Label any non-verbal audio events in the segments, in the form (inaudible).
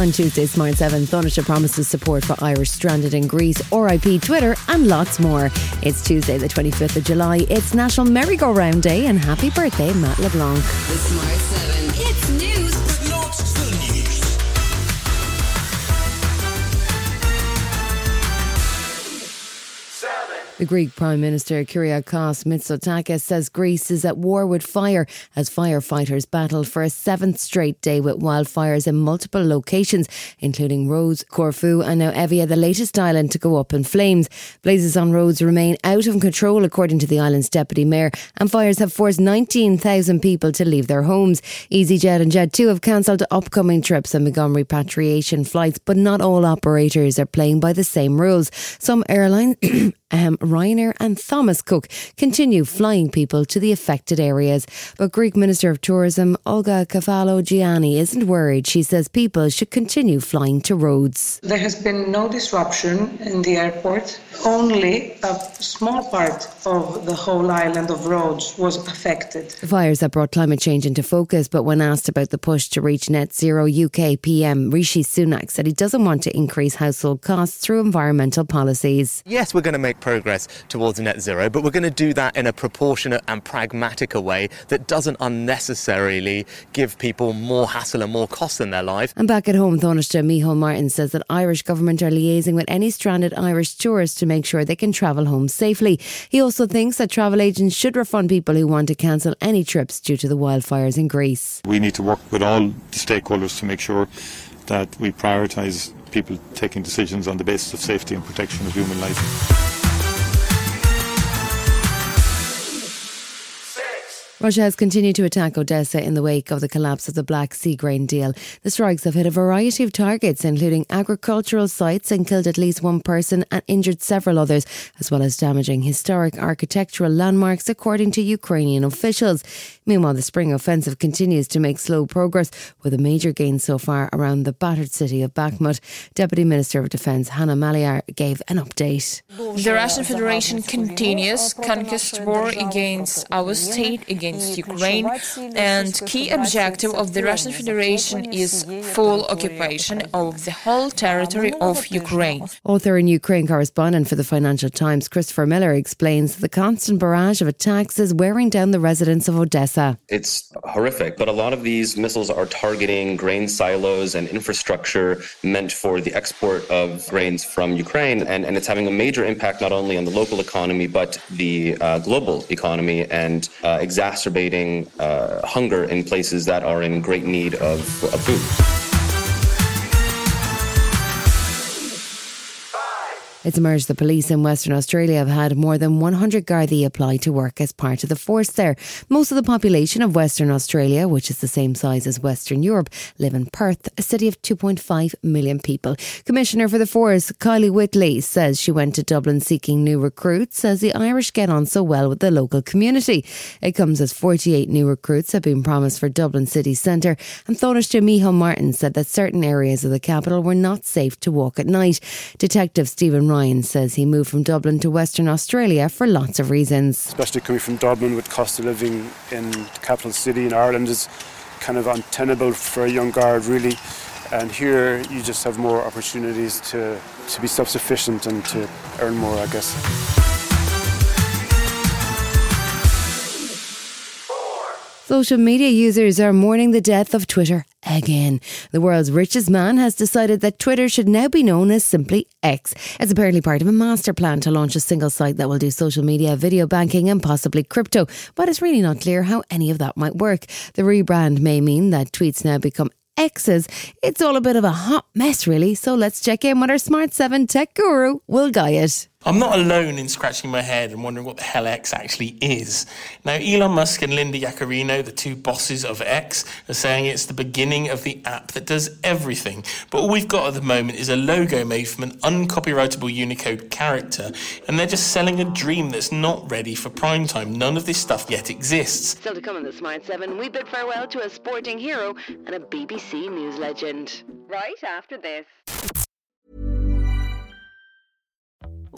On Tuesday, Smart 7, Taoiseach promises support for Irish stranded in Greece, RIP Twitter, and lots more. It's Tuesday, the 25th of July. It's National Merry-Go-Round Day, and happy birthday, Matt LeBlanc. The Smart 7. It's news. The Greek Prime Minister Kyriakos Mitsotakis says Greece is at war with fire as firefighters battled for a seventh straight day with wildfires in multiple locations, including Rhodes, Corfu, and now Evia, the latest island to go up in flames. Blazes on Rhodes remain out of control, according to the island's deputy mayor, and fires have forced 19,000 people to leave their homes. EasyJet and Jet2 have cancelled upcoming trips and begun repatriation flights, but not all operators are playing by the same rules. Some airlines (clears throat) um, Ryanair and Thomas Cook continue flying people to the affected areas. But Greek Minister of Tourism Olga Kefalo isn't worried. She says people should continue flying to Rhodes. There has been no disruption in the airport. Only a small part of the whole island of Rhodes was affected. The fires have brought climate change into focus, but when asked about the push to reach net zero, UK PM Rishi Sunak said he doesn't want to increase household costs through environmental policies. Yes, we're going to make progress towards net zero, but we're going to do that in a proportionate and pragmatic way that doesn't unnecessarily give people more hassle and more cost in their life. And back at home, Taoiseach Micheál Martin says that Irish government are liaising with any stranded Irish tourists to make sure they can travel home safely. He also thinks that travel agents should refund people who want to cancel any trips due to the wildfires in Greece. We need to work with all the stakeholders to make sure that we prioritise people taking decisions on the basis of safety and protection of human life. Russia has continued to attack Odessa in the wake of the collapse of the Black Sea grain deal. The strikes have hit a variety of targets, including agricultural sites, and killed at least one person and injured several others, as well as damaging historic architectural landmarks, according to Ukrainian officials. Meanwhile, the spring offensive continues to make slow progress, with a major gain so far around the battered city of Bakhmut. Deputy Minister of Defence Hanna Maliar gave an update. The Russian Federation continues conquest war against our state, against Ukraine, and key objective of the Russian Federation is full occupation of the whole territory of Ukraine. Author and Ukraine correspondent for the Financial Times, Christopher Miller, explains the constant barrage of attacks is wearing down the residents of Odessa. It's horrific, but a lot of these missiles are targeting grain silos and infrastructure meant for the export of grains from Ukraine. And, and it's having a major impact not only on the local economy, but the uh, global economy and uh, exacerbating uh, hunger in places that are in great need of, of food. It's emerged the police in Western Australia have had more than 100 Gardaí apply to work as part of the force there. Most of the population of Western Australia, which is the same size as Western Europe, live in Perth, a city of 2.5 million people. Commissioner for the force, Kylie Whitley, says she went to Dublin seeking new recruits as the Irish get on so well with the local community. It comes as 48 new recruits have been promised for Dublin city centre, and Taoiseach Micheál Martin said that certain areas of the capital were not safe to walk at night. Detective Stephen Ryan says he moved from Dublin to Western Australia for lots of reasons. especially coming from Dublin with cost of living in the capital city in Ireland is kind of untenable for a young guard really and here you just have more opportunities to, to be self-sufficient and to earn more I guess. Social media users are mourning the death of Twitter again. The world's richest man has decided that Twitter should now be known as simply X. It's apparently part of a master plan to launch a single site that will do social media, video banking, and possibly crypto. But it's really not clear how any of that might work. The rebrand may mean that tweets now become X's. It's all a bit of a hot mess, really. So let's check in with our Smart 7 tech guru, Will Guyatt. I'm not alone in scratching my head and wondering what the hell X actually is. Now, Elon Musk and Linda Yaccarino, the two bosses of X, are saying it's the beginning of the app that does everything. But all we've got at the moment is a logo made from an uncopyrightable Unicode character, and they're just selling a dream that's not ready for prime time. None of this stuff yet exists. Still to come in the Smart 7, we bid farewell to a sporting hero and a BBC News legend. Right after this.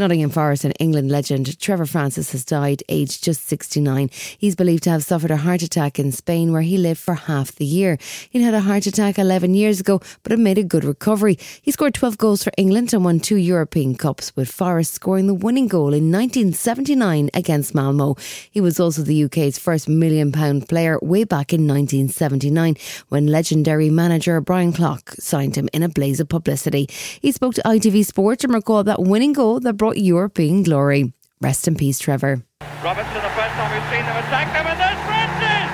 Nottingham Forest and England legend Trevor Francis has died aged just 69. He's believed to have suffered a heart attack in Spain where he lived for half the year. He'd had a heart attack 11 years ago but had made a good recovery. He scored 12 goals for England and won two European Cups with Forest scoring the winning goal in 1979 against Malmo. He was also the UK's first million pound player way back in 1979 when legendary manager Brian Clough signed him in a blaze of publicity. He spoke to ITV Sport and recalled that winning goal that brought European glory. Rest in peace, Trevor. Robertson, the first time we've seen them attack them, and there's Francis!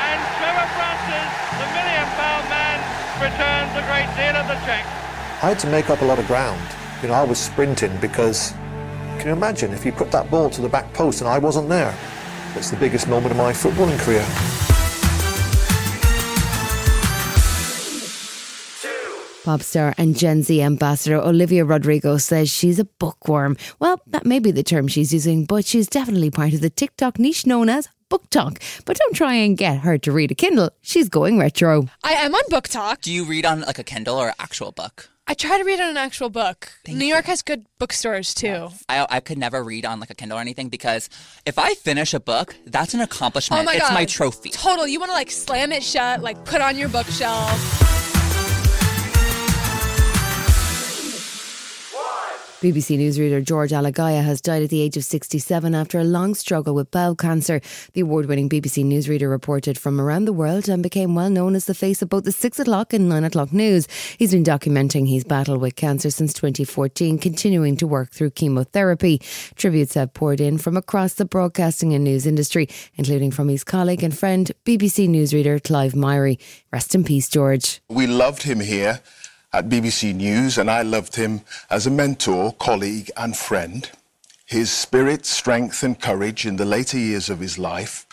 And Trevor Francis, the million pound man, returns a great deal of the check. I had to make up a lot of ground. You know, I was sprinting because, can you imagine if you put that ball to the back post and I wasn't there? It's the biggest moment of my footballing career. Pop star and Gen Z ambassador Olivia Rodrigo says she's a bookworm. Well, that may be the term she's using, but she's definitely part of the TikTok niche known as BookTok. But don't try and get her to read a Kindle. She's going retro. I am on BookTok. Do you read on like a Kindle or actual book? I try to read on an actual book. New York has good bookstores too. I, I could never read on like a Kindle or anything because if I finish a book, that's an accomplishment. Oh my it's god, my trophy. Total. You want to like slam it shut, like put on your bookshelf. BBC newsreader George Alagiah has died at the age of 67 after a long struggle with bowel cancer. The award winning BBC newsreader reported from around the world and became well known as the face of both the 6 o'clock and 9 o'clock news. He's been documenting his battle with cancer since 2014, continuing to work through chemotherapy. Tributes have poured in from across the broadcasting and news industry, including from his colleague and friend, BBC newsreader Clive Myrie. Rest in peace, George. We loved him here at BBC News, and I loved him as a mentor, colleague, and friend. His spirit, strength, and courage in the later years of his life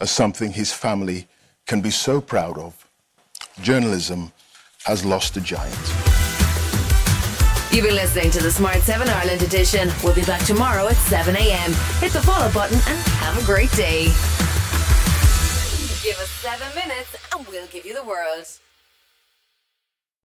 are something his family can be so proud of. Journalism has lost a giant. You've been listening to the Smart 7 Ireland edition. We'll be back tomorrow at 7 a.m. Hit the follow button and have a great day. Give us seven minutes and we'll give you the world.